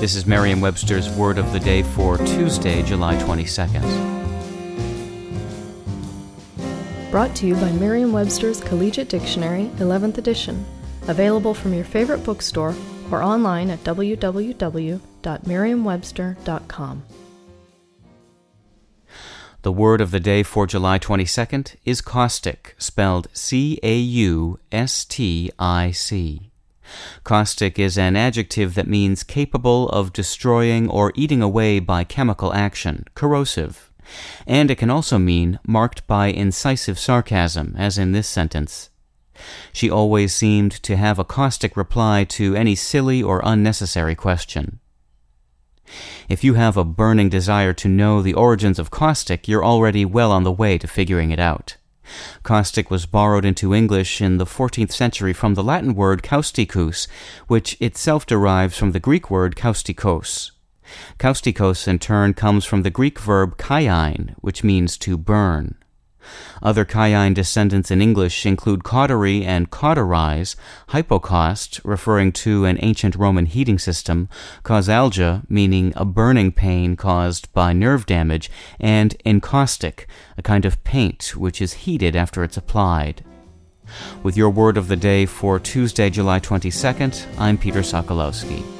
This is Merriam Webster's Word of the Day for Tuesday, July 22nd. Brought to you by Merriam Webster's Collegiate Dictionary, 11th edition. Available from your favorite bookstore or online at www.merriam-webster.com. The word of the day for July 22nd is caustic, spelled C A U S T I C. Caustic is an adjective that means capable of destroying or eating away by chemical action, corrosive. And it can also mean marked by incisive sarcasm, as in this sentence. She always seemed to have a caustic reply to any silly or unnecessary question. If you have a burning desire to know the origins of caustic, you're already well on the way to figuring it out. Caustic was borrowed into English in the 14th century from the Latin word causticus, which itself derives from the Greek word kaustikos. Kaustikos, in turn, comes from the Greek verb kaiein, which means to burn. Other kaiein descendants in English include cautery and cauterize, hypocaust, referring to an ancient Roman heating system, causalgia, meaning a burning pain caused by nerve damage, and encaustic, a kind of paint which is heated after it's applied. With your word of the day for Tuesday, July 22nd, I'm Peter Sokolowski.